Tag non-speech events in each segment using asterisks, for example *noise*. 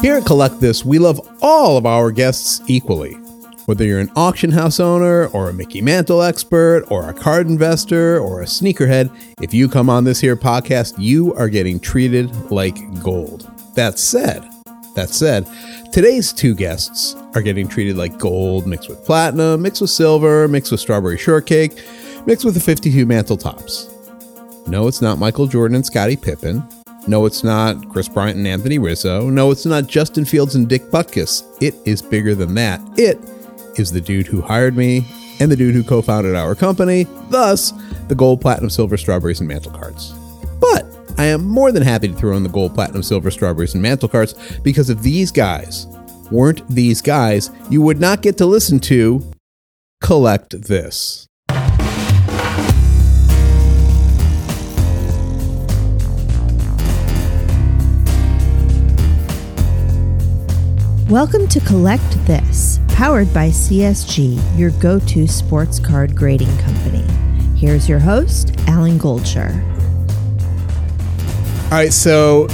Here at Collect This, we love all of our guests equally. Whether you're an auction house owner, or a Mickey Mantle expert, or a card investor, or a sneakerhead, if you come on this here podcast, you are getting treated like gold. That said, that said, today's two guests are getting treated like gold mixed with platinum, mixed with silver, mixed with strawberry shortcake, mixed with the 52 mantle Topps. No, it's not Michael Jordan and Scottie Pippen. No, it's not Kris Bryant and Anthony Rizzo. No, it's not Justin Fields and Dick Butkus. It is bigger than that. It is the dude who hired me and the dude who co founded our company, thus, the gold, platinum, silver, strawberries, and mantle cards. But I am more than happy to throw in the gold, platinum, silver, strawberries, and mantle cards because if these guys weren't these guys, you would not get to listen to Collect This. Welcome to Collect This, powered by CSG, your go to sports card grading company. Here's your host, Alan Goldsher. All right, so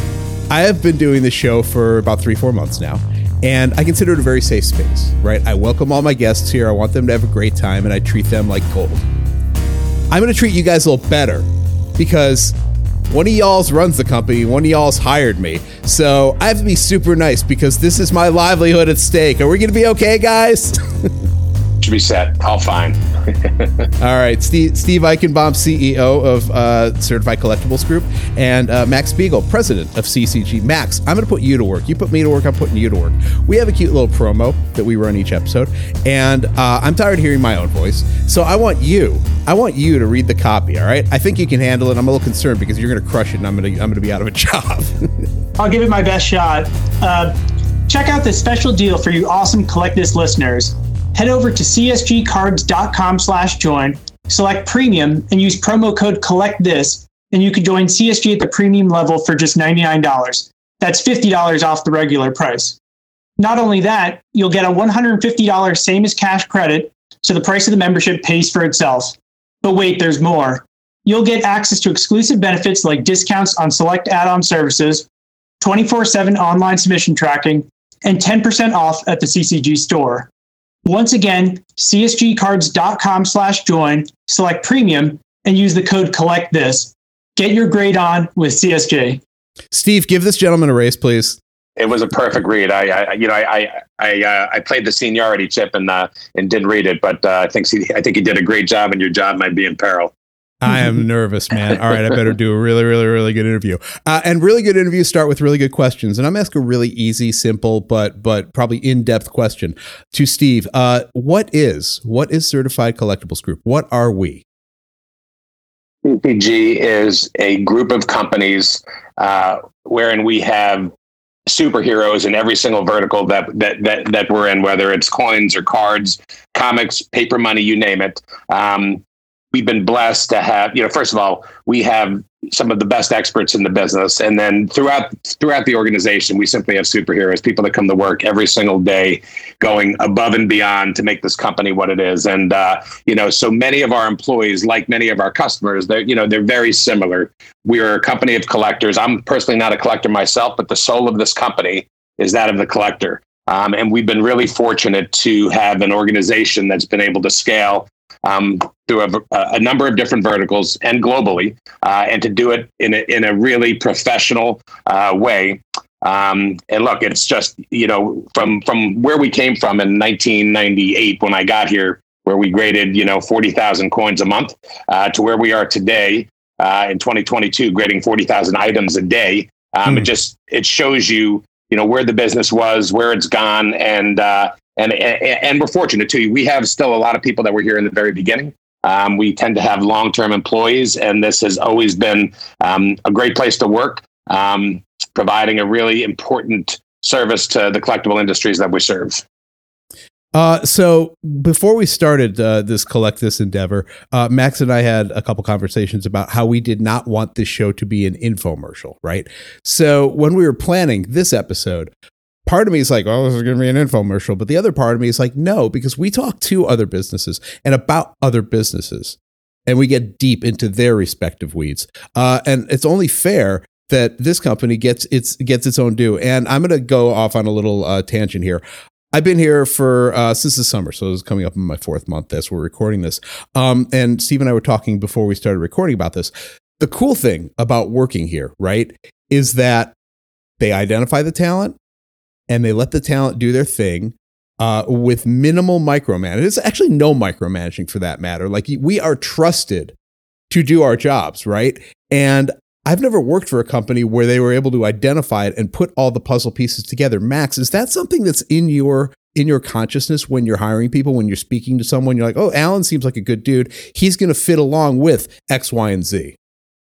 I have been doing this show for about three, four months now, and I consider it a very safe space, right? I welcome all my guests here. I want them to have a great time, and I treat them like gold. I'm going to treat you guys a little better because one of y'all's runs the company, one of y'all's hired me. So I have to be super nice because this is my livelihood at stake. Are we going to be okay, guys? *laughs* Should be set. All fine. *laughs* All right, Steve, Steve Eichenbaum, CEO of uh, Certified Collectibles Group, and uh, Max Spiegel, President of CCG. Max, I'm going to put you to work. You put me to work. I'm putting you to work. We have a cute little promo that we run each episode, and uh, I'm tired of hearing my own voice. So I want you, I want you to read the copy. All right, I think you can handle it. I'm a little concerned because you're going to crush it, and I'm going to I'm going to be out of a *laughs* job. I'll give it my best shot. Uh, check out this special deal for you awesome Collect This listeners head over to csgcards.com slash join, select premium, and use promo code collect this, and you can join CSG at the premium level for just $99. That's $50 off the regular price. Not only that, you'll get a $150 same as cash credit, so the price of the membership pays for itself. But wait, there's more. You'll get access to exclusive benefits like discounts on select add on services, 24 7 online submission tracking, and 10% off at the CCG store. Once again, csgcards.com slash join, select premium, and use the code collect this. Get your grade on with CSG. Steve, give this gentleman a raise, please. It was a perfect read. I, I you know, I, I, uh, I played the seniority chip and uh, and didn't read it, but uh, I think he, I think he did a great job, and your job might be in peril. I am *laughs* nervous, man. All right, I better do a really, really, really good interview. Uh, and really good interviews start with really good questions. And I'm asking a really easy, simple, but but probably in depth question to Steve. Uh, what is what is Certified Collectibles Group? What are we? CCG is a group of companies uh, wherein we have superheroes in every single vertical that, that that that we're in, whether it's coins or cards, comics, paper money, you name it. Um, we've been blessed to have, you know, first of all, we have some of the best experts in the business. And then throughout throughout the organization, we simply have superheroes, people that come to work every single day, going above and beyond to make this company what it is. And uh, you know, so many of our employees, like many of our customers, they're you know they're very similar. We are a company of collectors. I'm personally not a collector myself, but the soul of this company is that of the collector. Um, and we've been really fortunate to have an organization that's been able to scale um, through a, a, number of different verticals and globally, uh, and to do it in a, in a really professional uh, way. Um, and look, it's just you know from from where we came from in 1998 when I got here, where we graded you know 40,000 coins a month, uh, to where we are today uh, in 2022, grading 40,000 items a day. Um, It hmm. just it shows you you know where the business was, where it's gone, and uh, and, and, and we're fortunate too. We have still a lot of people that were here in the very beginning. Um, we tend to have long term employees, and this has always been um, a great place to work, um, providing a really important service to the collectible industries that we serve. Uh, so before we started uh, this collect this endeavor, uh, Max and I had a couple conversations about how we did not want this show to be an infomercial, right? So when we were planning this episode, part of me is like, oh, this is going to be an infomercial. But the other part of me is like, no, because we talk to other businesses and about other businesses and we get deep into their respective weeds. Uh, and it's only fair that this company gets its gets its own due. And I'm going to go off on a little uh, tangent here. I've been here for uh, since the summer, so it's coming up in my fourth month as we're recording this. Um, and Steve and I were talking before we started recording about this. The cool thing about working here, right, is that they identify the talent and they let the talent do their thing uh, with minimal micromanaging. There's actually no micromanaging for that matter. Like we are trusted to do our jobs, right? And I've never worked for a company where they were able to identify it and put all the puzzle pieces together. Max, is that something that's in your in your consciousness when you're hiring people, when you're speaking to someone, you're like, oh, Alan seems like a good dude. He's going to fit along with X, Y, and Z.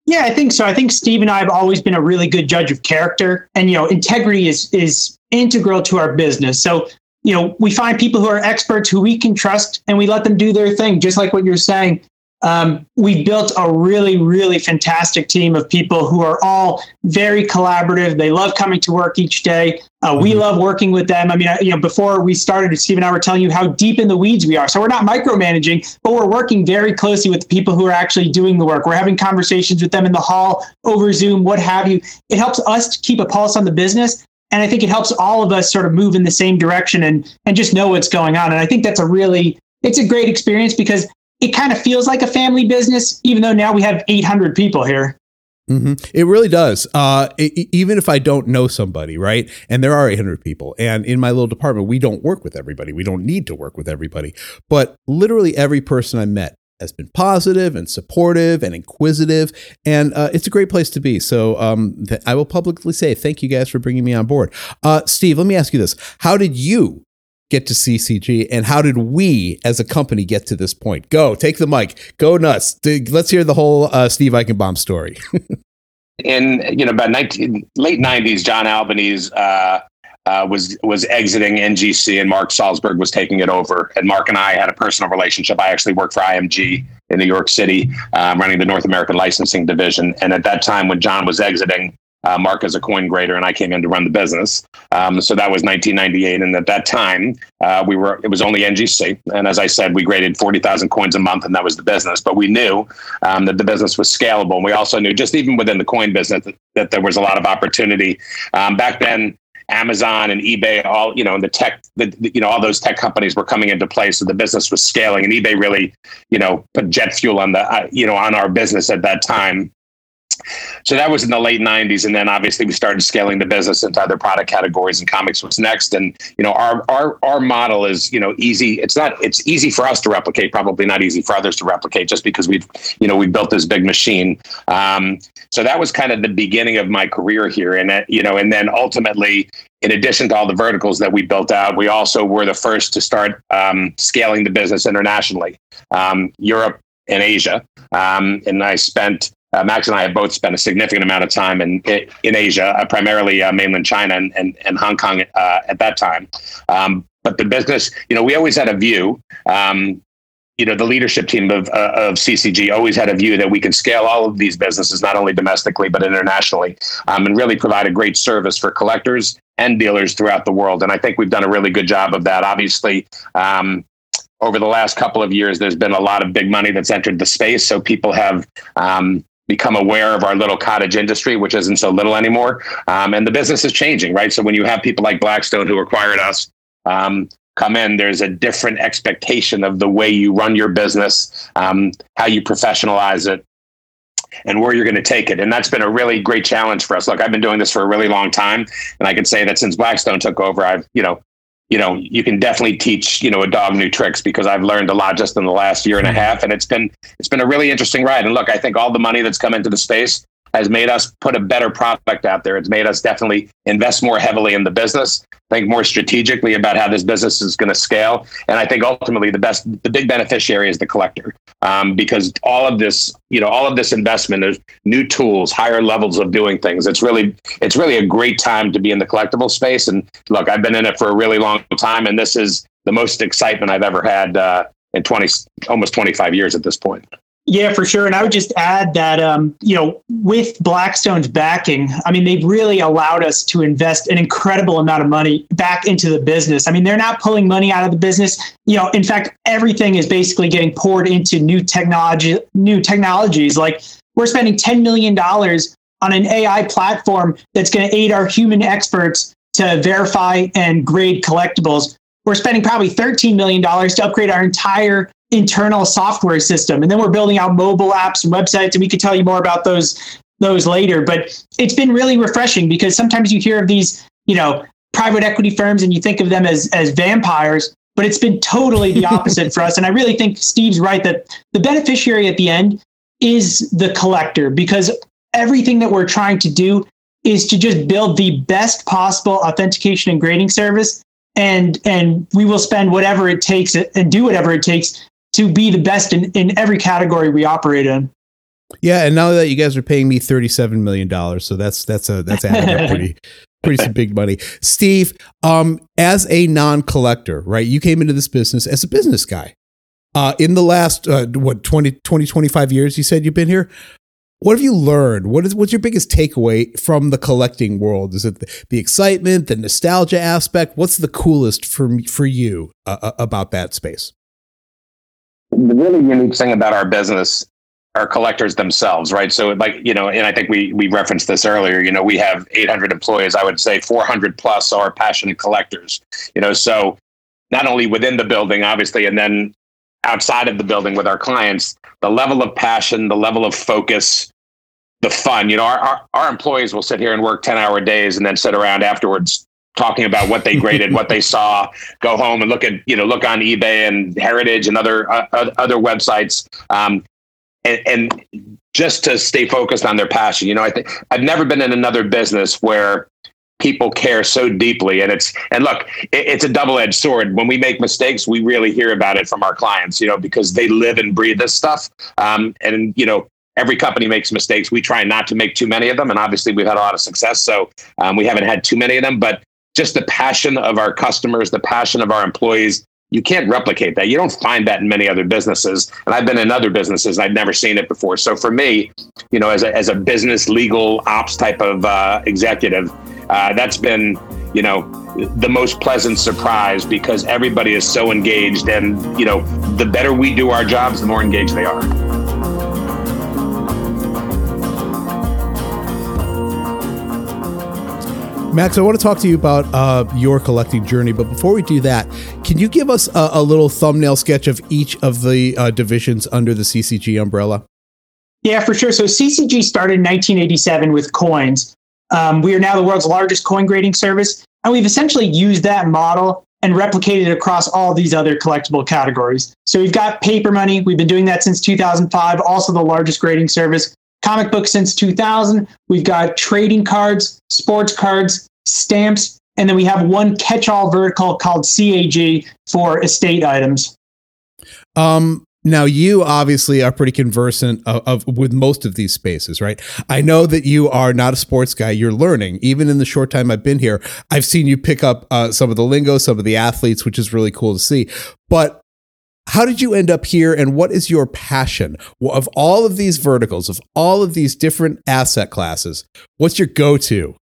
Yeah, I think so. I think Steve and I have always been a really good judge of character, and you know, integrity is is integral to our business. So you know, we find people who are experts who we can trust, and we let them do their thing, just like what you're saying um, we built a really, really fantastic team of people who are all very collaborative. They love coming to work each day. Uh, we mm-hmm. love working with them. I mean, you know, before we started, Steve and I were telling you how deep in the weeds we are. So we're not micromanaging, but we're working very closely with the people who are actually doing the work. We're having conversations with them in the hall, over Zoom, what have you. It helps us to keep a pulse on the business. And I think it helps all of us sort of move in the same direction and and just know what's going on. And I think that's a really it's a great experience because it kind of feels like a family business, even though now we have 800 people here. Mm-hmm. It really does. Uh, it, even if I don't know somebody, right? And there are 800 people, and in my little department, we don't work with everybody. We don't need to work with everybody. But literally every person I met has been positive and supportive and inquisitive, and uh, it's a great place to be. So um, th- I will publicly say thank you guys for bringing me on board. Uh, Steve, let me ask you this: How did you get to CCG and how did we as a company get to this point? Go, take the mic, go nuts. Let's hear the whole uh, Steve Eichenbaum story. *laughs* In you know about 19, late nineties, John Albanese uh, uh, was was exiting NGC and Mark Salzberg was taking it over. And Mark and I had a personal relationship. I actually worked for IMG in New York City, um, running the North American licensing division. And at that time, when John was exiting, uh, Mark as a coin grader, and I came in to run the business. Um, so that was 1998, and at that time, uh, we were it was only NGC, and as I said, we graded 40,000 coins a month, and that was the business. But we knew um, that the business was scalable, and we also knew just even within the coin business that, that there was a lot of opportunity. Um, back then, Amazon and eBay, all you know, and the tech, the, the, you know, all those tech companies were coming into play, so the business was scaling, and eBay really, you know, put jet fuel on the, uh, you know, on our business at that time. So that was in the late 90s. And then obviously we started scaling the business into other product categories and comics was next. And, you know, our, our, our model is, you know, easy. It's not, it's easy for us to replicate, probably not easy for others to replicate just because we've, you know, we built this big machine. Um, so that was kind of the beginning of my career here. And, uh, you know, and then ultimately, in addition to all the verticals that we built out, we also were the first to start um, scaling the business internationally, um, Europe and Asia. Um, and I spent uh, Max and I have both spent a significant amount of time in in Asia, uh, primarily uh, mainland China and, and, and Hong Kong uh, at that time. Um, but the business, you know, we always had a view. Um, you know, the leadership team of, uh, of CCG always had a view that we can scale all of these businesses, not only domestically, but internationally, um, and really provide a great service for collectors and dealers throughout the world. And I think we've done a really good job of that. Obviously, um, over the last couple of years, there's been a lot of big money that's entered the space. So people have um, become aware of our little cottage industry, which isn't so little anymore. Um, and the business is changing, right? So when you have people like Blackstone who acquired us um, come in, there's a different expectation of the way you run your business, um, how you professionalize it. And where you're going to take it. And that's been a really great challenge for us. Look, I've been doing this for a really long time. And I can say that since Blackstone took over, I've, you know, you know, you can definitely teach, you know, a dog new tricks because I've learned a lot just in the last year and a half. And it's been it's been a really interesting ride. And look, I think all the money that's come into the space has made us put a better product out there. It's made us definitely invest more heavily in the business, think more strategically about how this business is going to scale. And I think ultimately the best, the big beneficiary is the collector, um, because all of this, you know, all of this investment, there's new tools, higher levels of doing things. It's really, it's really a great time to be in the collectible space. And look, I've been in it for a really long time, and this is the most excitement I've ever had uh, in 20, almost 25 years at this point. Yeah, for sure. And I would just add that, um, you know, with Blackstone's backing, I mean, they've really allowed us to invest an incredible amount of money back into the business. I mean, they're not pulling money out of the business. You know, in fact, everything is basically getting poured into new technology, new technologies. Like we're spending $10 million on an AI platform that's going to aid our human experts to verify and grade collectibles. We're spending probably $13 million to upgrade our entire internal software system. And then we're building out mobile apps and websites, and we could tell you more about those those later. But it's been really refreshing because sometimes you hear of these, you know, private equity firms and you think of them as as vampires, but it's been totally the opposite for us. And I really think Steve's right that the beneficiary at the end is the collector because everything that we're trying to do is to just build the best possible authentication and grading service and and we will spend whatever it takes and do whatever it takes to be the best in, in every category we operate in. Yeah, and now that you guys are paying me thirty-seven million dollars, so that's that's a that's adding up pretty *laughs* pretty some big money. Steve, um, as a non-collector, right? You came into this business as a business guy. Uh, in the last uh, what 20, 20, 25 years, you said you've been here. What have you learned? What is what's your biggest takeaway from the collecting world? Is it the, the excitement, the nostalgia aspect? What's the coolest for for you uh, uh, about that space? The really unique thing about our business are collectors themselves, right? So, like you know, and I think we we referenced this earlier. You know, we have 800 employees. I would say 400 plus are passionate collectors. You know, so not only within the building, obviously, and then outside of the building with our clients, the level of passion, the level of focus, the fun. You know, our, our, our employees will sit here and work 10 hour days and then sit around afterwards talking about what they graded, what they saw, go home and look at, you know, look on eBay and Heritage and other, uh, other websites. Um, and, and just to stay focused on their passion. You know, I think I've never been in another business where people care so deeply. And it's and look it, it's a double-edged sword. When we make mistakes we really hear about it from our clients you know because they live and breathe this stuff. Um, and you know every company makes mistakes. We try not to make too many of them. And obviously we've had a lot of success. So um, we haven't had too many of them. But just the passion of our customers the passion of our employees you can't replicate that. You don't find that in many other businesses. And I've been in other businesses, and I've never seen it before. So for me, you know, as a, as a business legal ops type of uh, executive, uh, that's been you know the most pleasant surprise because everybody is so engaged and you know the better we do our jobs the more engaged they are Max, I want to talk to you about uh, your collecting journey, but before we do that, can you give us a, a little thumbnail sketch of each of the uh, divisions under the CCG umbrella? Yeah, for sure. So CCG started in 1987 with coins, um, we are now the world's largest coin grading service, and we've essentially used that model and replicated it across all these other collectible categories. So we've got paper money. We've been doing that since 2005, also the largest grading service. Comic books since 2000. We've got trading cards, sports cards, stamps, and then we have one catch-all vertical called CAG for estate items. Um, now you obviously are pretty conversant of, of, with most of these spaces, right? I know that you are not a sports guy. You're learning. Even in the short time I've been here, I've seen you pick up uh, some of the lingo, some of the athletes, which is really cool to see. But how did you end up here, and what is your passion of all of these verticals, of all of these different asset classes? What's your go-to?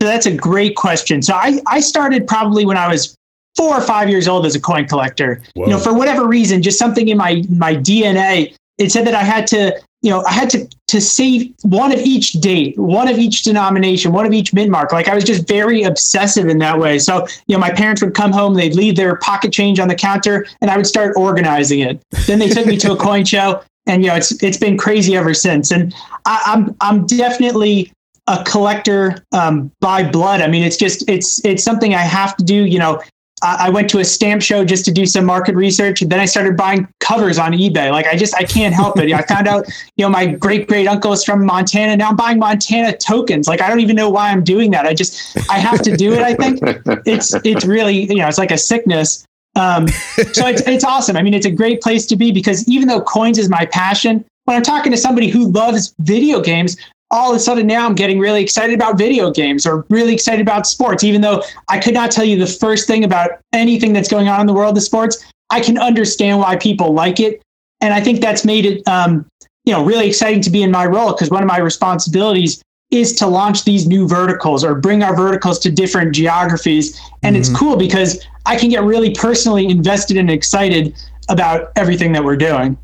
So That's a great question. So I, I started probably when I was four or five years old as a coin collector. Whoa. You know, for whatever reason, just something in my my DNA, it said that I had to, you know, I had to to save one of each date, one of each denomination, one of each mint mark. Like I was just very obsessive in that way. So, you know, my parents would come home, they'd leave their pocket change on the counter, and I would start organizing it. Then they took me to a *laughs* coin show, and you know, it's it's been crazy ever since. And I, I'm I'm definitely a collector um, by blood. I mean, it's just it's it's something I have to do. You know, I went to a stamp show just to do some market research. And then I started buying covers on eBay. Like I just, I can't help it. I found out, you know, my great great uncle is from Montana. Now I'm buying Montana tokens. Like I don't even know why I'm doing that. I just, I have to do it. I think it's, it's really, you know, it's like a sickness. Um, so it's, it's awesome. I mean, it's a great place to be because even though coins is my passion, when I'm talking to somebody who loves video games, all of a sudden now I'm getting really excited about video games or really excited about sports, even though I could not tell you the first thing about anything that's going on in the world of sports. I can understand why people like it. And I think that's made it, um, you know, really exciting to be in my role because one of my responsibilities is to launch these new verticals or bring our verticals to different geographies. And mm-hmm. it's cool because I can get really personally invested and excited about everything that we're doing.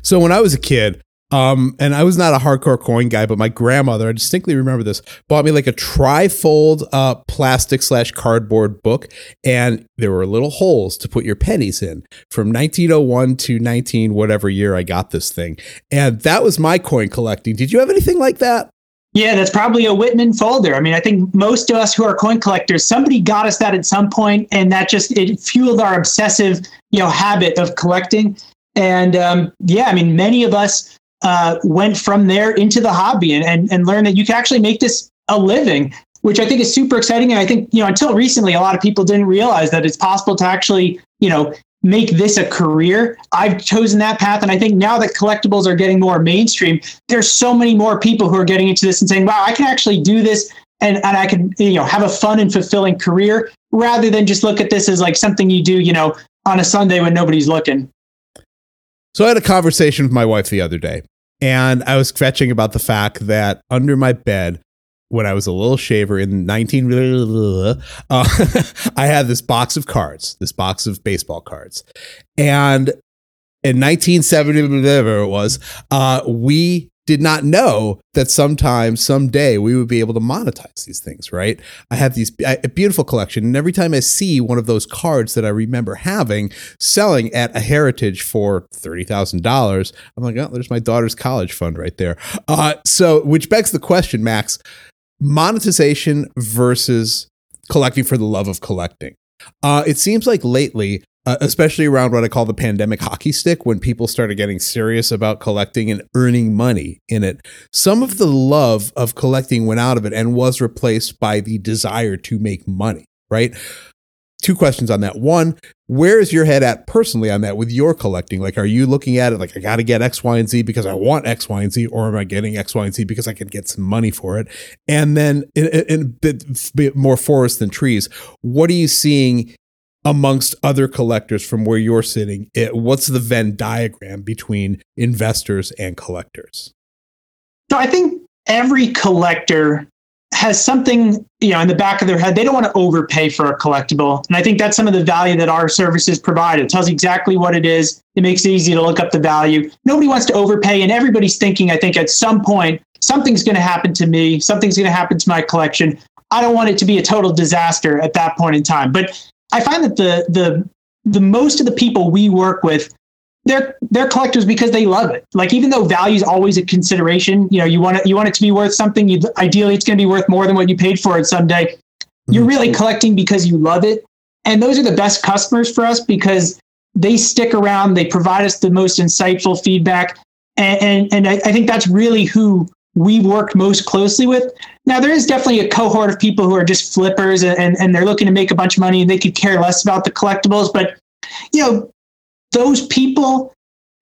So when I was a kid, Um, and I was not a hardcore coin guy, but my grandmother, I distinctly remember this, bought me like a trifold uh, plastic slash cardboard book, and there were little holes to put your pennies in from 1901 to 19 whatever year I got this thing, and that was my coin collecting. Did you have anything like that? Yeah, that's probably a Whitman folder. I mean, I think most of us who are coin collectors, somebody got us that at some point, and that just it fueled our obsessive, you know, habit of collecting. And um, yeah, I mean, many of us uh, went from there into the hobby and, and and learned that you can actually make this a living, which I think is super exciting. And I think you know, until recently, a lot of people didn't realize that it's possible to actually, you know, make this a career. I've chosen that path. And I think now that collectibles are getting more mainstream, there's so many more people who are getting into this and saying, wow, I can actually do this and, and I can, you know, have a fun and fulfilling career rather than just look at this as like something you do, you know, on a Sunday when nobody's looking. So I had a conversation with my wife the other day and I was fetching about the fact that under my bed when I was a little shaver in 19 *laughs* uh, I had this box of cards, this box of baseball cards. And in 1970 whatever it was, uh, we did not know that sometime, someday, we would be able to monetize these things, right? I have these a beautiful collection, and every time I see one of those cards that I remember having selling at a heritage for thirty thousand dollars, I'm like, oh, there's my daughter's college fund right there. Uh, so, which begs the question, Max: monetization versus collecting for the love of collecting. Uh, it seems like lately, uh, especially around what I call the pandemic hockey stick, when people started getting serious about collecting and earning money in it, some of the love of collecting went out of it and was replaced by the desire to make money, right? two questions on that. One, where is your head at personally on that with your collecting? Like, are you looking at it like I got to get X, Y, and Z because I want X, Y, and Z, or am I getting X, Y, and Z because I can get some money for it? And then, in, in bit, bit more forest than trees, what are you seeing amongst other collectors from where you're sitting? It, what's the Venn diagram between investors and collectors? So I think every collector has something you know in the back of their head. They don't want to overpay for a collectible. And i think that's some of the value that our services provide. It tells exactly what it is. It makes it easy to look up the value. Nobody wants to overpay and everybody's thinking i think at some point something's going to happen to me. Something's going to happen to my collection. I don't want it to be a total disaster at that point in time. But i find that the the the most of the people we work with they're they're collectors because they love it. Like even though value is always a consideration, you know, you want it you want it to be worth something. You ideally it's going to be worth more than what you paid for it someday. You're really mm-hmm. collecting because you love it, and those are the best customers for us because they stick around. They provide us the most insightful feedback, and and, and I, I think that's really who we work most closely with. Now, there is definitely a cohort of people who are just flippers and, and they're looking to make a bunch of money and they could care less about the collectibles. But, you know, those people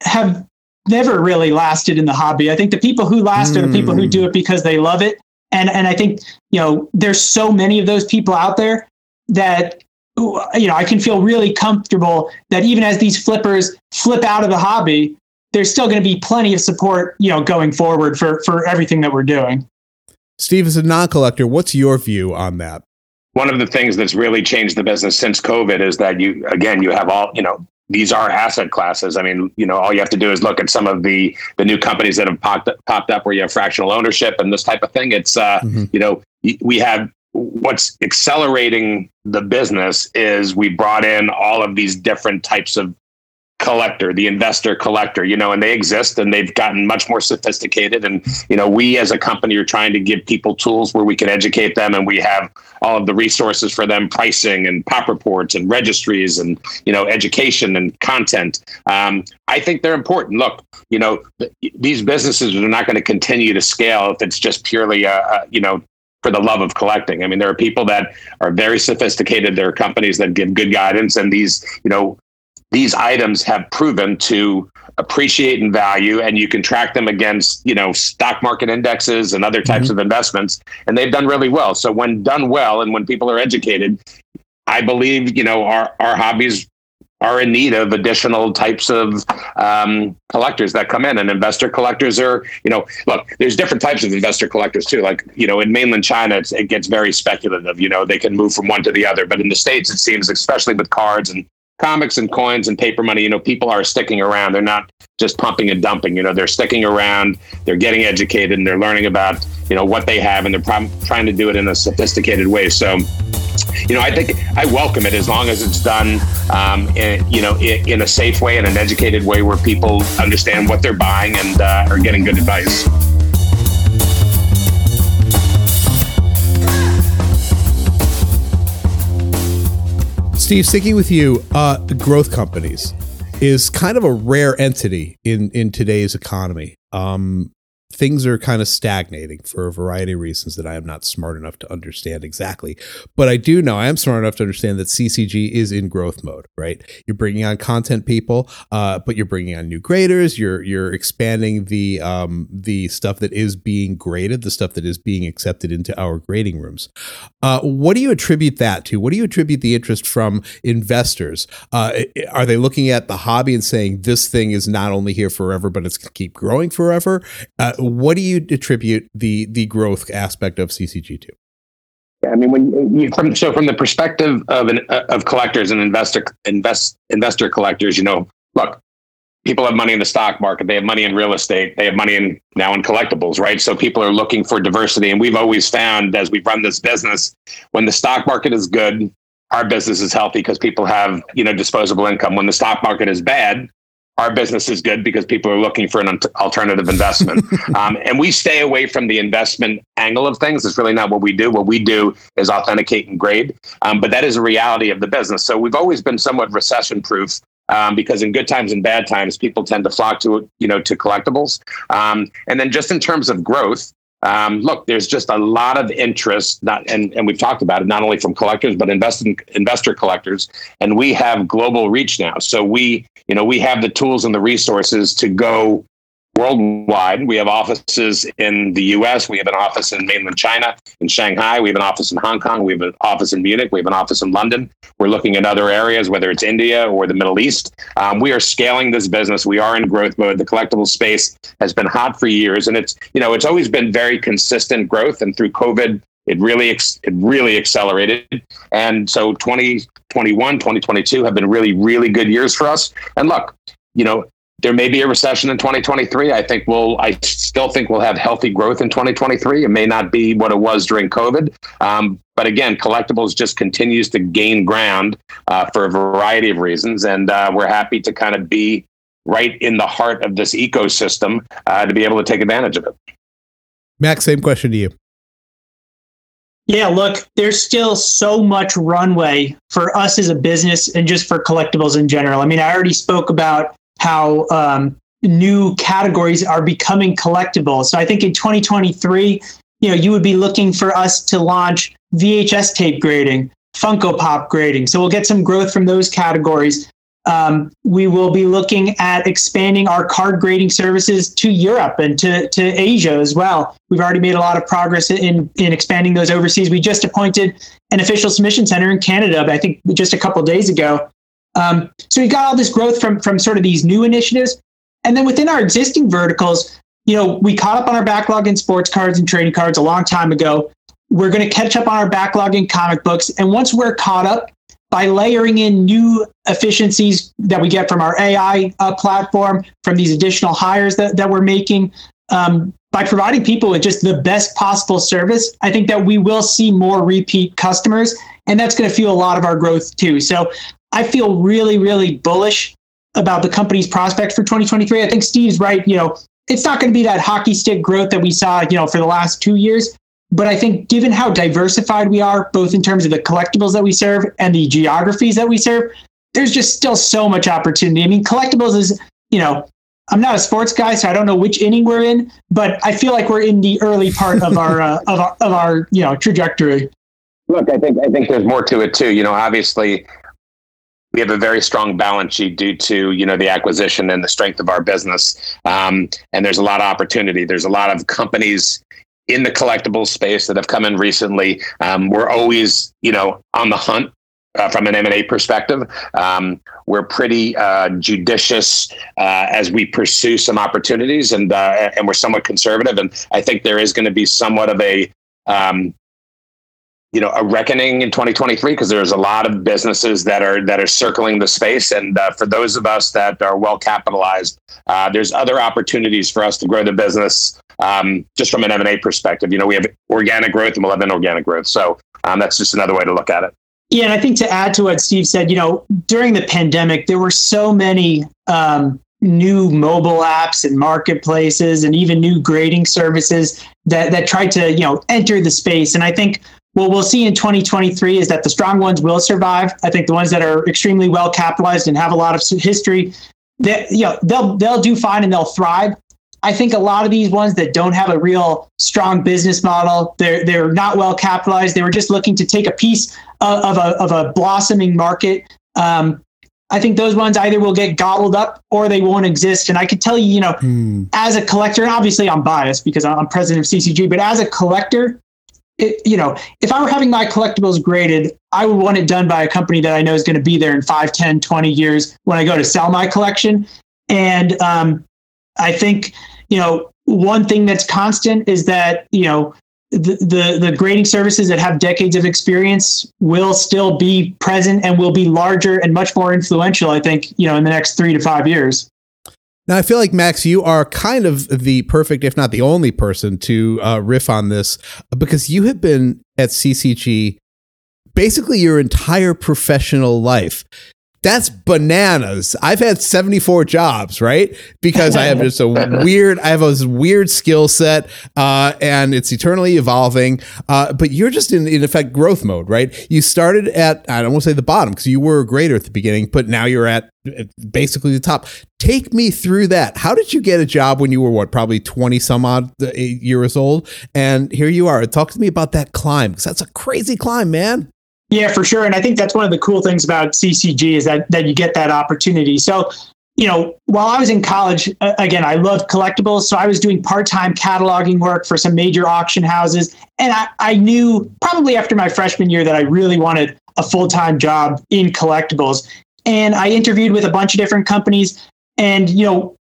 have never really lasted in the hobby. I think the people who last mm. are the people who do it because they love it. And and I think, you know, there's so many of those people out there that you know, I can feel really comfortable that even as these flippers flip out of the hobby, there's still going to be plenty of support, you know, going forward for for everything that we're doing. Steve, as a non-collector, what's your view on that? One of the things that's really changed the business since COVID is that you, again, you have all, you know, these are asset classes. I mean, you know, all you have to do is look at some of the the new companies that have popped popped up where you have fractional ownership and this type of thing. It's uh, mm-hmm. you know, we have what's accelerating the business is we brought in all of these different types of collector, the investor collector, you know, and they exist and they've gotten much more sophisticated. And, you know, we as a company are trying to give people tools where we can educate them and we have all of the resources for them, pricing and pop reports and registries and, you know, education and content. Um, I think they're important. Look, you know, these businesses are not going to continue to scale if it's just purely, a, a, you know, for the love of collecting. I mean, there are people that are very sophisticated. There are companies that give good guidance, and these, you know, these items have proven to appreciate in value and you can track them against you know stock market indexes and other types mm-hmm. of investments and they've done really well. So when done well and when people are educated i believe you know our, our hobbies are in need of additional types of um, collectors that come in and investor collectors are you know look there's different types of investor collectors too. Like you know in mainland china it gets very speculative you know they can move from one to the other. But in the states it seems especially with cards and comics and coins and paper money, you know, people are sticking around. They're not just pumping and dumping. You know, they're sticking around. They're getting educated and they're learning about you know what they have, and they're trying to do it in a sophisticated way. So you know, I think I welcome it as long as it's done, um, in, you know, in, in, a safe way and an educated way where people understand what they're buying and uh, are getting good advice. Steve, sticking with you, uh, growth companies is kind of a rare entity in in today's economy. Um, things are kind of stagnating for a variety of reasons that I am not smart enough to understand exactly. But I do know I am smart enough to understand that CCG is in growth mode, right? You're bringing on content people, uh, but you're bringing on new graders. You're you're expanding the um, the stuff that is being graded, the stuff that is being accepted into our grading rooms. Uh, what do you attribute that to? What do you attribute the interest from investors? Uh, are they looking at the hobby and saying this thing is not only here forever, but it's going to keep growing forever? Uh, what do you attribute the the growth aspect of CCG to? Yeah, I mean, when you, from so from the perspective of an uh, of collectors and investor invest investor collectors, you know, look, people have money in the stock market, they have money in real estate, they have money in now in collectibles, right? So people are looking for diversity, and we've always found as we've run this business, when the stock market is good, our business is healthy because people have you know disposable income. When the stock market is bad, our business is good because people are looking for an alternative investment. *laughs* um, and we stay away from the investment angle of things. It's really not what we do. What we do is authenticate and grade. Um, but that is a reality of the business. So we've always been somewhat recession proof. Um, because in good times and bad times, people tend to flock to you know to collectibles. Um, and then just in terms of growth, um, look, there's just a lot of interest, not, and, and we've talked about it, not only from collectors, but investing, investor collectors. And we have global reach now. So we, you know, we have the tools and the resources to go worldwide. We have offices in the US, we have an office in mainland China, in Shanghai, we have an office in Hong Kong, we have an office in Munich, we have an office in London. We're looking at other areas, whether it's India or the Middle East. Um, we are scaling this business. We are in growth mode. The collectible space has been hot for years, and it's you know it's always been very consistent growth. And through COVID, it really it really accelerated. And so 2021, 2022 have been really really good years for us. And look, you know, there may be a recession in 2023. I think we'll, I still think we'll have healthy growth in 2023. It may not be what it was during COVID. Um, but again, collectibles just continues to gain ground uh, for a variety of reasons. And uh, we're happy to kind of be right in the heart of this ecosystem uh, to be able to take advantage of it. Max, same question to you. Yeah, look, there's still so much runway for us as a business and just for collectibles in general. I mean, I already spoke about how um, new categories are becoming collectible. So I think in 2023, you know, you would be looking for us to launch VHS tape grading, Funko Pop grading. So we'll get some growth from those categories. Um, we will be looking at expanding our card grading services to Europe and to, to Asia as well. We've already made a lot of progress in, in expanding those overseas. We just appointed an official submission center in Canada, I think just a couple days ago. Um, so we got all this growth from from sort of these new initiatives, and then within our existing verticals, you know, we caught up on our backlog in sports cards and trading cards a long time ago. We're going to catch up on our backlog in comic books, and once we're caught up, by layering in new efficiencies that we get from our AI uh, platform, from these additional hires that, that we're making, um, by providing people with just the best possible service, I think that we will see more repeat customers, and that's going to fuel a lot of our growth too. So I feel really, really bullish about the company's prospects for 2023. I think Steve's right. You know, it's not going to be that hockey stick growth that we saw, you know, for the last two years. But I think given how diversified we are, both in terms of the collectibles that we serve and the geographies that we serve, there's just still so much opportunity. I mean, collectibles is, you know, I'm not a sports guy, so I don't know which inning we're in, but I feel like we're in the early part of our uh, of our of our you know trajectory. Look, I think I think there's more to it too. You know, obviously, we have a very strong balance sheet due to you know the acquisition and the strength of our business. Um, and there's a lot of opportunity. There's a lot of companies in the collectible space that have come in recently. Um, we're always you know on the hunt uh, from an M&A perspective. Um, we're pretty uh, judicious uh, as we pursue some opportunities and uh, and we're somewhat conservative. And I think there is going to be somewhat of a um, you know a reckoning in 2023 because there's a lot of businesses that are that are circling the space. And uh, for those of us that are well capitalized uh, there's other opportunities for us to grow the business um, just from an m&a perspective. You know we have organic growth and we'll have inorganic growth. So um, that's just another way to look at it. Yeah and i think to add to what steve said you know during the pandemic there were so many um, new mobile apps and marketplaces and even new grading services that that tried to you know enter the space. And i think what we'll see in 2023 is that the strong ones will survive. I think the ones that are extremely well capitalized and have a lot of history, that you know, they'll they'll do fine and they'll thrive. I think a lot of these ones that don't have a real strong business model, they're they're not well capitalized. They were just looking to take a piece of, of a of a blossoming market. Um, I think those ones either will get gobbled up or they won't exist. And I could tell you, you know, hmm. as a collector, and obviously I'm biased because I'm president of CCG, but as a collector, it, you know, if I were having my collectibles graded, I would want it done by a company that I know is going to be there in 5, 10, 20 years when I go to sell my collection. And um, I think, you know, one thing that's constant is that, you know, the, the, the grading services that have decades of experience will still be present and will be larger and much more influential, I think, you know, in the next three to five years. Now, I feel like, Max, you are kind of the perfect, if not the only person to uh, riff on this because you have been at CCG basically your entire professional life that's bananas. I've had 74 jobs, right? Because I have *laughs* just a weird, I have a weird skill set, uh, and it's eternally evolving. Uh, but you're just in, in effect, growth mode, right? You started at, I don't want to say the bottom because you were a grader at the beginning, but now you're at basically the top. Take me through that. How did you get a job when you were what, probably 20 some odd uh, years old? And here you are. Talk to me about that climb because that's a crazy climb, man. Yeah, for sure. And I think that's one of the cool things about CCG is that that you get that opportunity. So, you know, while I was in college, uh, again, I loved collectibles. So I was doing part time cataloging work for some major auction houses. And I, I knew probably after my freshman year that I really wanted a full time job in collectibles. And I interviewed with a bunch of different companies. And, you know,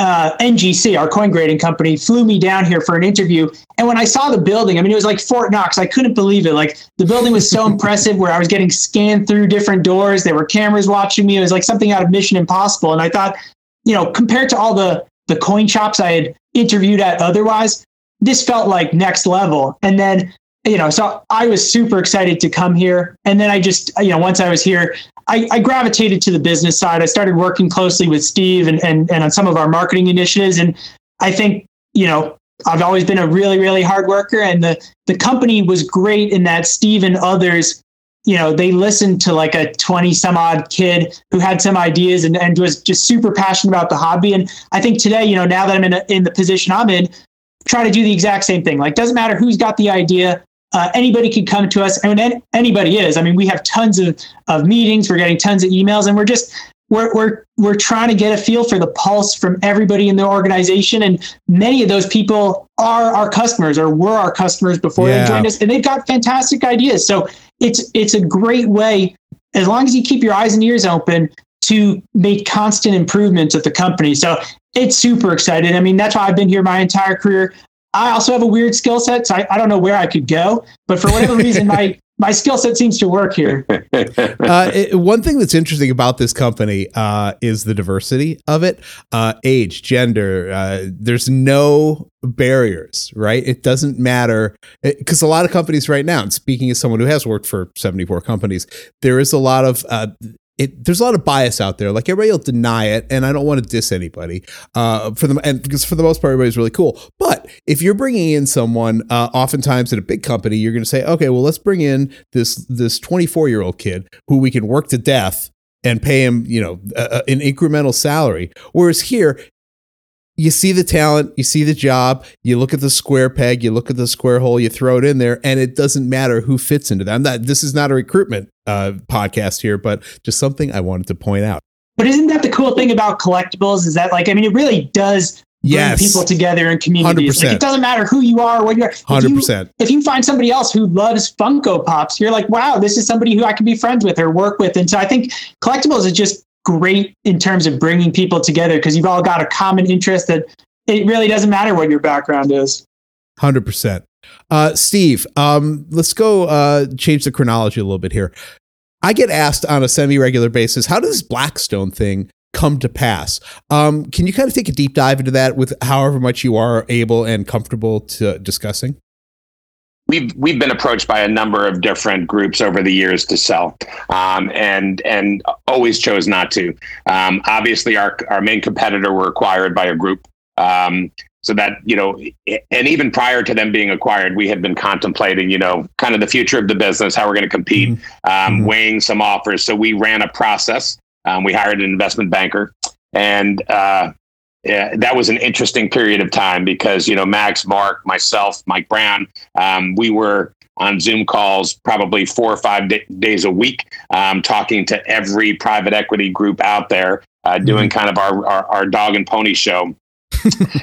uh, NGC, our coin grading company, flew me down here for an interview. And when I saw the building, I mean, it was like Fort Knox. I couldn't believe it. Like the building was so *laughs* impressive where I was getting scanned through different doors. There were cameras watching me. It was like something out of Mission Impossible. And I thought, you know, compared to all the, the coin shops I had interviewed at otherwise, this felt like next level. And then you know, so I was super excited to come here. And then I just, you know, once I was here, I, I, gravitated to the business side. I started working closely with Steve and, and, and on some of our marketing initiatives. And I think, you know, I've always been a really, really hard worker. And the, the company was great in that Steve and others, you know, they listened to like a 20 some odd kid who had some ideas and, and was just super passionate about the hobby. And I think today, you know, now that I'm in, a, in the position I'm in, try to do the exact same thing. Like, doesn't matter who's got the idea uh, anybody can come to us. And anybody is. I mean we have tons of, of meetings. We're getting tons of emails and we're just we're, we're we're trying to get a feel for the pulse from everybody in the organization. And many of those people are our customers or were our customers before yeah. they joined us. And they've got fantastic ideas. So it's it's a great way as long as you keep your eyes and ears open to make constant improvements at the company. So it's super excited. I mean, that's why I've been here my entire career. I also have a weird skill set, so I, I don't know where I could go. But for whatever *laughs* reason, my my skill set seems to work here. *laughs* uh, it, one thing that's interesting about this company uh, is the diversity of it. Uh, age, gender, uh, there's no barriers, right? It doesn't matter because a lot of companies right now, and speaking as someone who has worked for 74 companies, there is a lot of uh, it, there's a lot of bias out there. Like everybody will deny it, and I don't want to diss anybody. Uh, for them, and because for the most part, everybody's really cool. But if you're bringing in someone, uh, oftentimes at a big company, you're going to say, okay, well, let's bring in this this 24 year old kid who we can work to death and pay him, you know, an incremental salary. Whereas here, you see the talent, you see the job, you look at the square peg, you look at the square hole, you throw it in there, and it doesn't matter who fits into that. I'm not, this is not a recruitment uh, podcast here, but just something I wanted to point out. But isn't that the cool thing about collectibles? Is that like I mean, it really does bring yes. people together in communities. Like, it doesn't matter who you are, what you're. Hundred percent. If you find somebody else who loves Funko Pops, you're like, wow, this is somebody who I can be friends with or work with. And so I think collectibles is just great in terms of bringing people together because you've all got a common interest that it really doesn't matter what your background is. Hundred percent. Uh, Steve, um, let's go uh, change the chronology a little bit here. I get asked on a semi regular basis, how does this Blackstone thing come to pass? Um, can you kind of take a deep dive into that with however much you are able and comfortable to discussing? We've we've been approached by a number of different groups over the years to sell, um, and and always chose not to. Um, obviously, our our main competitor were acquired by a group. Um, so that you know, and even prior to them being acquired, we had been contemplating, you know, kind of the future of the business, how we're going to compete, mm-hmm. Um, mm-hmm. weighing some offers. So we ran a process. Um, we hired an investment banker, and uh, yeah, that was an interesting period of time because you know Max, Mark, myself, Mike Brown, um, we were on Zoom calls probably four or five d- days a week, um, talking to every private equity group out there, uh, doing mm-hmm. kind of our, our, our dog and pony show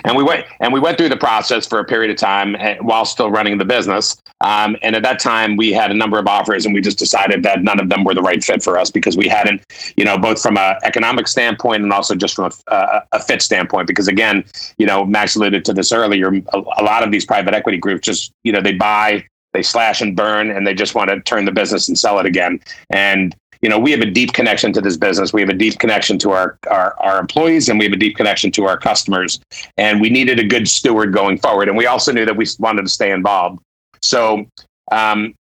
and we went and we went through the process for a period of time eh, while still running the business. Um, and at that time, we had a number of offers, and we just decided that none of them were the right fit for us because we hadn't, you know, both from an economic standpoint and also just from a, a, a, fit standpoint. Because again, you know, Max alluded to this earlier. A, a lot of these private equity groups just, you know, they buy they slash and burn and they just want to turn the business and sell it again and you know, we have a deep connection to this business. We have a deep connection to our, our, our employees and we have a deep connection to our customers. And we needed a good steward going forward. And we also knew that we wanted to stay involved. So, um,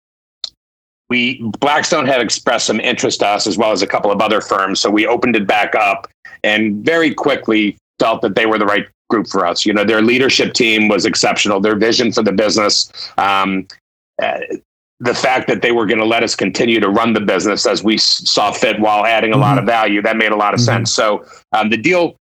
we Blackstone had expressed some interest to us as well as a couple of other firms. So we opened it back up and very quickly felt that they were the right group for us. You know, their leadership team was exceptional. Their vision for the business, um, uh, the fact that they were going to let us continue to run the business as we saw fit while adding a mm-hmm. lot of value that made a lot of mm-hmm. sense so um, the deal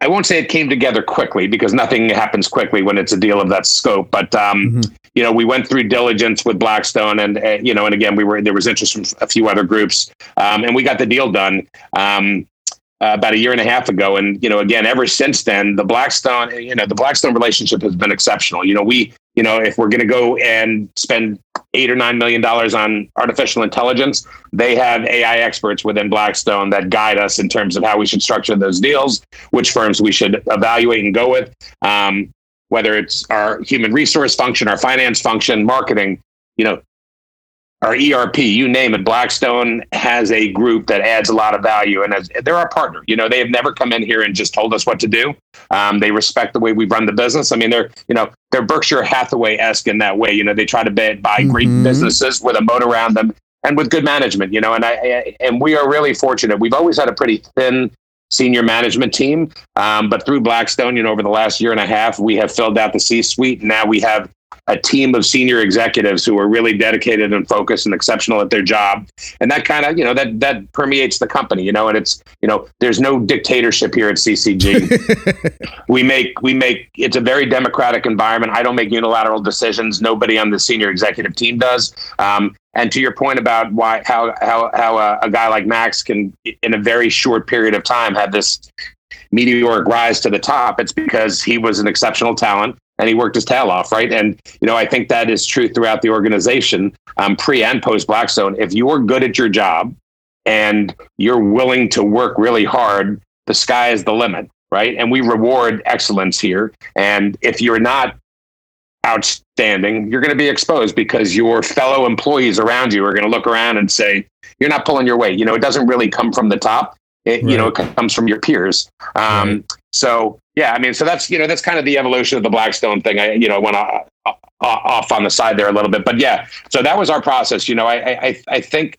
i won't say it came together quickly because nothing happens quickly when it's a deal of that scope but um, mm-hmm. you know we went through diligence with blackstone and uh, you know and again we were there was interest from a few other groups um, and we got the deal done um, uh, about a year and a half ago. And, you know, again, ever since then, the Blackstone, you know, the Blackstone relationship has been exceptional. You know, we, you know, if we're going to go and spend eight or nine million dollars on artificial intelligence, they have AI experts within Blackstone that guide us in terms of how we should structure those deals, which firms we should evaluate and go with. Um, whether it's our human resource function, our finance function, marketing, you know, our ERP, you name it. Blackstone has a group that adds a lot of value, and as, they're our partner. You know, they have never come in here and just told us what to do. Um, they respect the way we run the business. I mean, they're you know they're Berkshire Hathaway esque in that way. You know, they try to buy, buy mm-hmm. great businesses with a moat around them and with good management. You know, and I, I and we are really fortunate. We've always had a pretty thin senior management team. Um, but through Blackstone, you know, over the last year and a half, we have filled out the C suite. Now we have a team of senior executives who are really dedicated and focused and exceptional at their job. And that kind of you know that that permeates the company you know and it's you know there's no dictatorship here at ccg *laughs* we make we make it's a very democratic environment. I don't make unilateral decisions. Nobody on the senior executive team does. Um, and to your point about why how how how a, a guy like max can in a very short period of time have this meteoric rise to the top it's because he was an exceptional talent and he worked his tail off, right? And you know, I think that is true throughout the organization, um, pre and post Blackstone. If you're good at your job and you're willing to work really hard, the sky is the limit, right? And we reward excellence here. And if you're not outstanding, you're going to be exposed because your fellow employees around you are going to look around and say, "You're not pulling your weight." You know, it doesn't really come from the top. It, right. You know, it comes from your peers. Um, right. So yeah, I mean, so that's you know that's kind of the evolution of the Blackstone thing. I you know went off, off on the side there a little bit, but yeah. So that was our process. You know, I I I think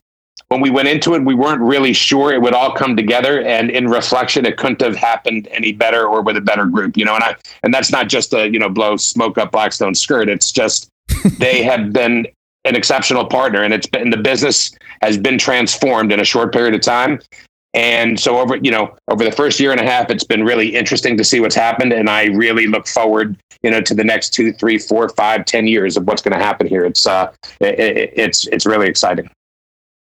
when we went into it, we weren't really sure it would all come together. And in reflection, it couldn't have happened any better or with a better group. You know, and I and that's not just a you know blow smoke up Blackstone skirt. It's just *laughs* they have been an exceptional partner, and it's been the business has been transformed in a short period of time. And so over, you know, over the first year and a half, it's been really interesting to see what's happened. And I really look forward, you know, to the next two, three, four, five, ten years of what's going to happen here. It's, uh, it, it's, it's really exciting.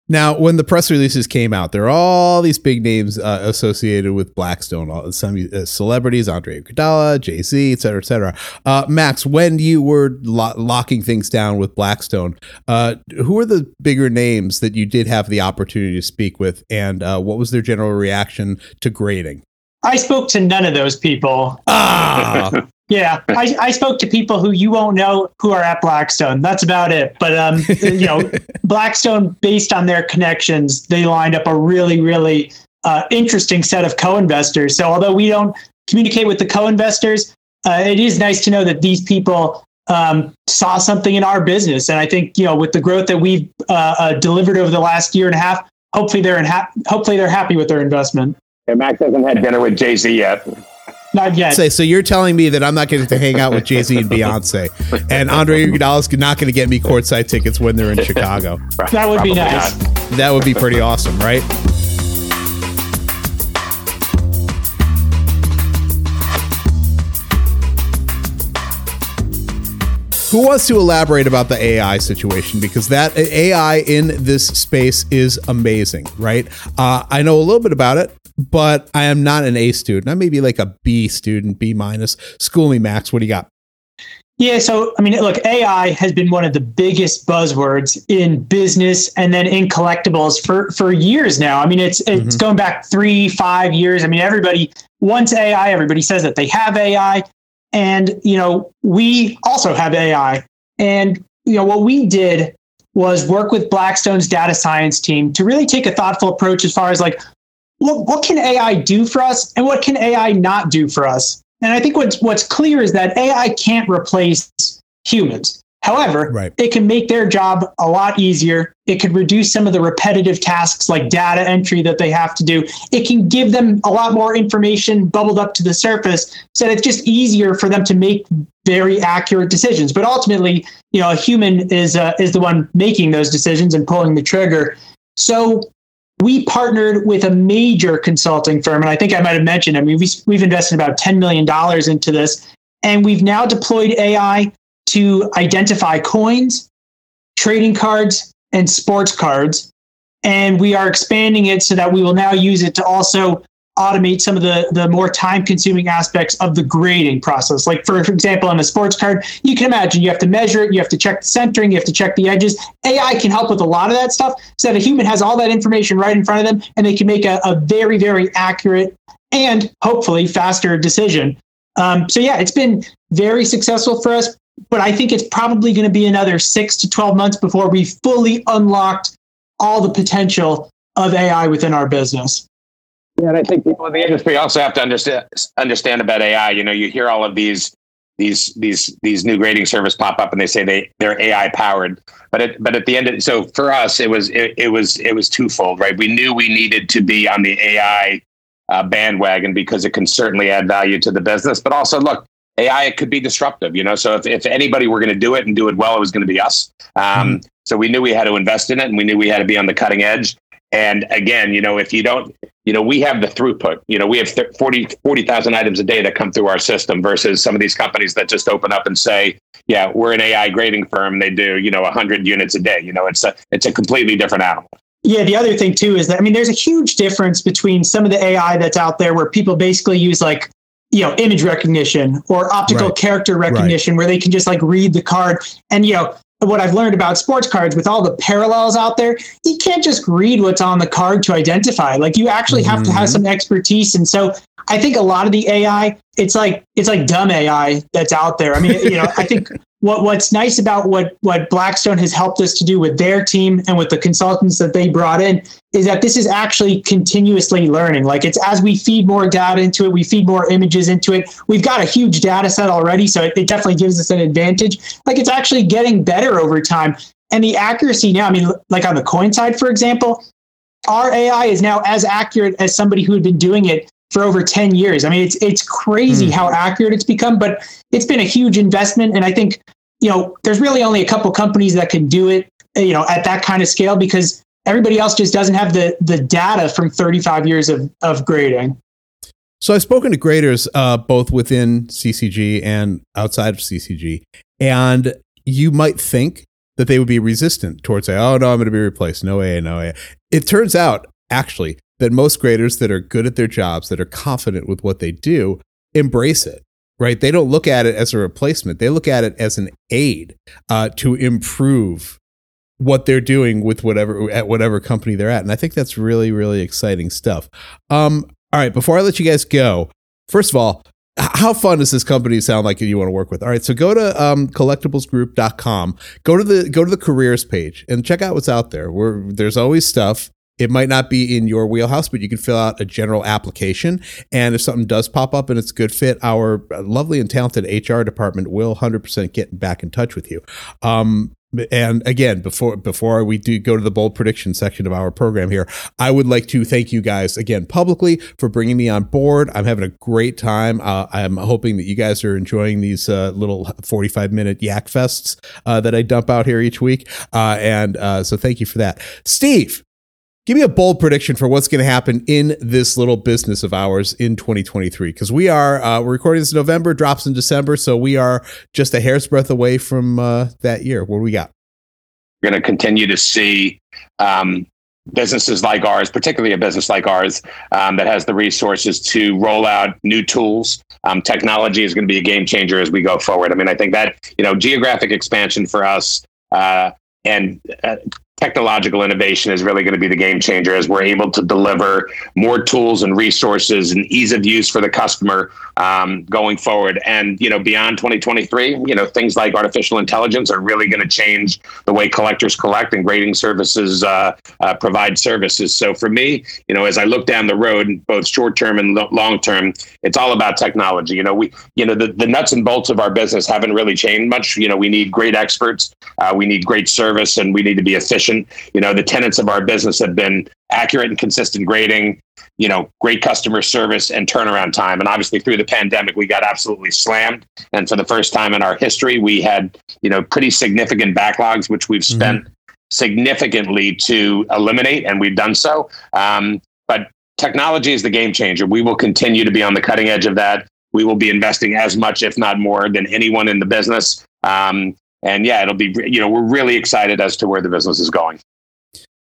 Now, when the press releases came out, there are all these big names uh, associated with Blackstone, all, some uh, celebrities, Andre Iguodala, Jay Z, et cetera, et cetera. Uh, Max, when you were lo- locking things down with Blackstone, uh, who are the bigger names that you did have the opportunity to speak with, and uh, what was their general reaction to grading? I spoke to none of those people. Ah, *laughs* Yeah, I, I spoke to people who you won't know who are at Blackstone. That's about it. But um, you know, *laughs* Blackstone, based on their connections, they lined up a really, really uh, interesting set of co-investors. So although we don't communicate with the co-investors, uh, it is nice to know that these people um, saw something in our business. And I think you know, with the growth that we've uh, uh delivered over the last year and a half, hopefully they're in ha- hopefully they're happy with their investment. Yeah, Max hasn't had dinner with Jay Z yet. Not yet. Say, so you're telling me that I'm not getting to hang out with Jay Z and Beyonce, and Andre Iguodala's not going to get me courtside tickets when they're in Chicago. *laughs* That would be nice. not. That would be pretty awesome, right? Who wants to elaborate about the AI situation? Because that AI in this space is amazing, right? Uh, I know a little bit about it, but I am not an A student. I may be like a B student, B minus. School me, Max. What do you got? Yeah, so I mean, look, AI has been one of the biggest buzzwords in business and then in collectibles for for years now. I mean, it's it's Mhm. going back three, five years. I mean, everybody wants AI. Everybody says that they have AI, and you know, we also have AI. And you know, what we did was work with Blackstone's data science team to really take a thoughtful approach as far as like, what what can AI do for us, and what can AI not do for us. And I think what's what's clear is that AI can't replace humans. However, Right. it can make their job a lot easier. It can reduce some of the repetitive tasks like data entry that they have to do. It can give them a lot more information bubbled up to the surface so that it's just easier for them to make very accurate decisions. But ultimately, you know, a human is uh, is the one making those decisions and pulling the trigger. So we partnered with a major consulting firm, and I think I might have mentioned. I mean, we, we've invested about ten million dollars into this, and we've now deployed AI to identify coins, trading cards, and sports cards. And we are expanding it so that we will now use it to also automate some of the, the more time consuming aspects of the grading process. Like, for example, on a sports card, you can imagine you have to measure it, you have to check the centering, you have to check the edges. AI can help with a lot of that stuff so that a human has all that information right in front of them and they can make a, a very, very accurate and hopefully faster decision. Um, so, yeah, it's been very successful for us, but I think it's probably going to be another six to 12 months before we fully unlocked all the potential of AI within our business. Yeah, and I think people in the industry also have to understand understand about AI. You know, you hear all of these these these these new grading service pop up, and they say they they're AI powered. But it, but at the end, of, so for us, it was it, it was it was twofold, right? We knew we needed to be on the AI uh, bandwagon because it can certainly add value to the business. But also, look, AI it could be disruptive. You know, so if if anybody were going to do it and do it well, it was going to be us. Um, So we knew we had to invest in it, and we knew we had to be on the cutting edge. And again, you know, if you don't, you know, we have the throughput. You know, we have th- 40 40,000 items a day that come through our system versus some of these companies that just open up and say, yeah, we're an AI grading firm. They do, you know, 100 units a day. You know, it's a it's a completely different animal. Yeah, the other thing too is that I mean, there's a huge difference between some of the AI that's out there where people basically use like you know image recognition or optical Right. character recognition where they can just like read the card and you know what I've learned about sports cards with all the parallels out there, you can't just read what's on the card to identify. Like you actually have to have Mhm. some expertise. And so I think a lot of the AI, it's like it's like dumb AI that's out there. I mean, you know, I think what what's nice about what what Blackstone has helped us to do with their team and with the consultants that they brought in is that this is actually continuously learning. Like it's as we feed more data into it, we feed more images into it. We've got a huge data set already, so it, it definitely gives us an advantage. Like it's actually getting better over time. And the accuracy now, I mean, like on the coin side, for example, our AI is now as accurate as somebody who had been doing it for over 10 years. I mean, it's it's crazy Hmm. how accurate it's become, but it's been a huge investment. And I think, you know, there's really only a couple companies that can do it, you know, at that kind of scale because everybody else just doesn't have the the data from 35 years of, of grading. So I've spoken to graders uh, both within CCG and outside of CCG, and you might think that they would be resistant towards say, "Oh no, I'm going to be replaced." No way, no way. It turns out actually that most graders that are good at their jobs, that are confident with what they do, embrace it. Right? They don't look at it as a replacement. They look at it as an aid uh, to improve what they're doing with whatever at whatever company they're at, and I think that's really really exciting stuff. Um, all right, before I let you guys go, first of all, how fun does this company sound like you want to work with? All right, so go to um, collectiblesgroup.com, go to the go to the careers page and check out what's out there. Where there's always stuff. It might not be in your wheelhouse, but you can fill out a general application. And if something does pop up and it's a good fit, our lovely and talented HR department will 100% get back in touch with you. Um, and again before before we do go to the bold prediction section of our program here i would like to thank you guys again publicly for bringing me on board i'm having a great time uh, i'm hoping that you guys are enjoying these uh, little 45 minute yak fests uh, that i dump out here each week uh, and uh, so thank you for that steve give me a bold prediction for what's going to happen in this little business of ours in 2023 because we are uh, we're recording this in november drops in december so we are just a hair's breadth away from uh, that year. What do we got? We're going to continue to see um, businesses like ours particularly a business like ours um, that has the resources to roll out new tools. Um, technology is going to be a game changer as we go forward. I mean i think that you know geographic expansion for us uh, and uh, technological innovation is really going to be the game changer as we're able to deliver more tools and resources and ease of use for the customer um, going forward. And you know beyond 2023 you know things like artificial intelligence are really going to change the way collectors collect and grading services uh, uh, provide services. So for me you know as i look down the road both short term and long term it's all about technology. You know we you know the, the nuts and bolts of our business haven't really changed much. You know we need great experts uh, we need great service and we need to be efficient efficient. You know, the tenets of our business have been accurate and consistent grading, you know, great customer service and turnaround time. And obviously through the pandemic, we got absolutely slammed. And for the first time in our history, we had, you know, pretty significant backlogs, which we've mm-hmm. spent mm-hmm. significantly to eliminate, and we've done so. Um, but technology is the game changer. We will continue to be on the cutting edge of that. We will be investing as much, if not more, than anyone in the business. Um, and yeah, it'll be you know we're really excited as to where the business is going.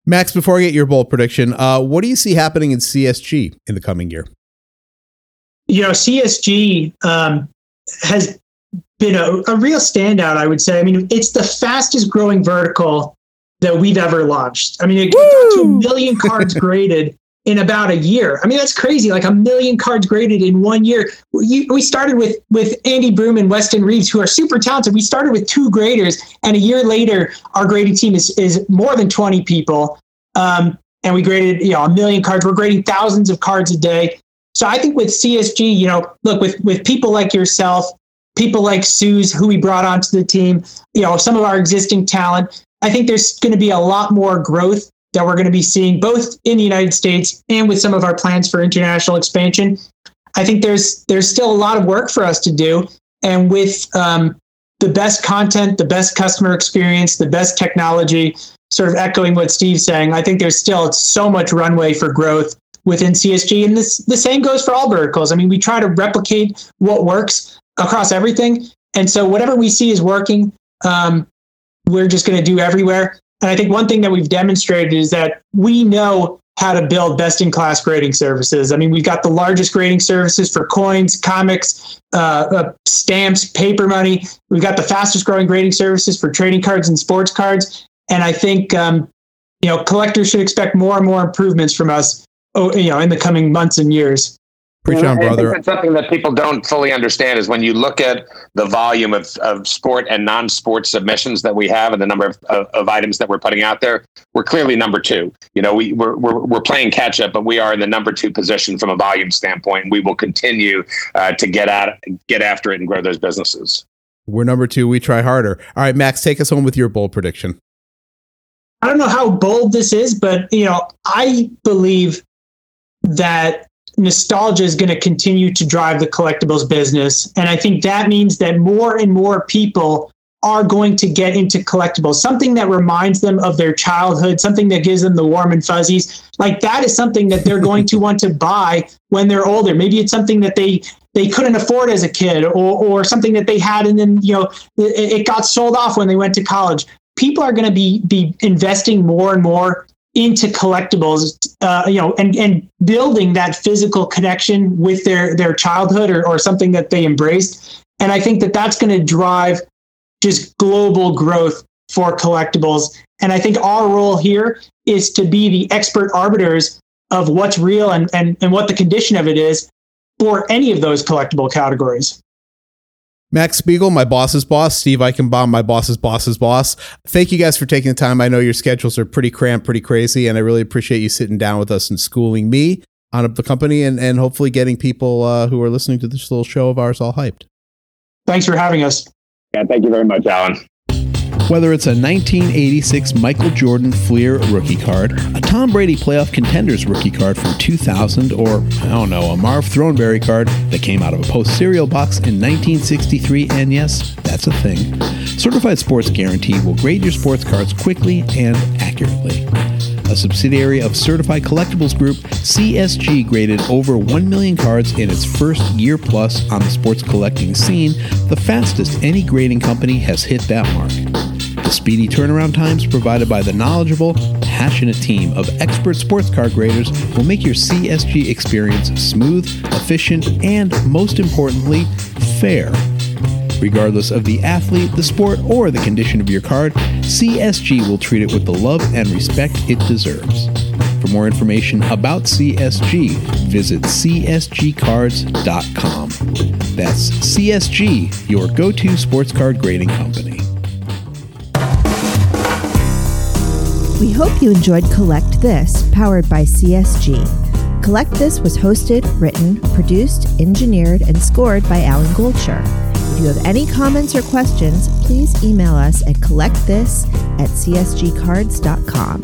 Max, before I get your bold prediction, uh, what do you see happening in CSG in the coming year? You know, CSG um, has been a, a real standout. I would say. I mean, it's the fastest growing vertical that we've ever launched. I mean, it got to a million cards *laughs* graded in about a year. I mean, that's crazy. Like a million cards graded in one year. We, started with with Andy Broom and Weston Reeves, who are super talented. We started with two graders, and a year later, our grading team is is more than twenty people. Um, and we graded, you know, a million cards. We're grading thousands of cards a day. So I think with CSG, you know, look with with people like yourself, people like Suze, who we brought onto the team, you know, some of our existing talent. I think there's going to be a lot more growth that we're going to be seeing both in the United States and with some of our plans for international expansion. I think there's there's still a lot of work for us to do, and with um, the best content, the best customer experience, the best technology, sort of echoing what Steve's saying, I think there's still so much runway for growth within CSG, and this the same goes for all verticals. I mean, we try to replicate what works across everything, and so whatever we see is working, um, we're just going to do everywhere. And I think one thing that we've demonstrated is that we know how to build best in class grading services. I mean, we've got the largest grading services for coins, comics, uh, uh, stamps, paper money. We've got the fastest growing grading services for trading cards and sports cards. And I think, um, you know, collectors should expect more and more improvements from us, oh, you know, in the coming months and years. Preach on, brother. That's something that people don't fully understand is when you look at the volume of, of sport and non-sport submissions that we have and the number of, of, of, items that we're putting out there, we're clearly number two. You know, we, we're, we're, we're playing catch up, but we are in the number two position from a volume standpoint. And we will continue uh, to get at get after it and grow those businesses. We're number two. We try harder. All right, Max, take us home with your bold prediction. I don't know how bold this is, but you know, I believe that nostalgia is going to continue to drive the collectibles business. And I think that means that more and more people are going to get into collectibles, something that reminds them of their childhood, something that gives them the warm and fuzzies. Like that is something that they're going to want to buy when they're older. Maybe it's something that they they couldn't afford as a kid or or something that they had and then you know it, it got sold off when they went to college. People are going to be be investing more and more into collectibles, uh, you know, and, and building that physical connection with their, their childhood or, or something that they embraced. And I think that that's going to drive just global growth for collectibles. And I think our role here is to be the expert arbiters of what's real and, and, and what the condition of it is. for any of those collectible categories. Max Spiegel, my boss's boss, Steve Eichenbaum, my boss's boss's boss. Thank you guys for taking the time. I know your schedules are pretty cramped, pretty crazy, and I really appreciate you sitting down with us and schooling me on the company and, and hopefully getting people uh, who are listening to this little show of ours all hyped. Thanks for having us. Yeah, thank you very much, Alan. Whether it's a 1986 Michael Jordan Fleer rookie card, a Tom Brady playoff contenders rookie card from 2000, or, I don't know, a Marv Throneberry card that came out of a post cereal box in 1963, and yes, that's a thing. Certified Sports Guarantee will grade your sports cards quickly and accurately. A subsidiary of Certified Collectibles Group, CSG graded over 1 million cards in its first year plus on the sports collecting scene, the fastest any grading company has hit that mark. The speedy turnaround times provided by the knowledgeable, passionate team of expert sports car graders will make your CSG experience smooth, efficient, and most importantly, fair. Regardless of the athlete, the sport, or the condition of your card, CSG will treat it with the love and respect it deserves. For more information about CSG, visit csgcards.com. That's CSG, your go to sports card grading company. We hope you enjoyed Collect This, powered by CSG. Collect This was hosted, written, produced, engineered, and scored by Alan Goldsher. If you have any comments or questions, please email us at collectthis at csgcards.com.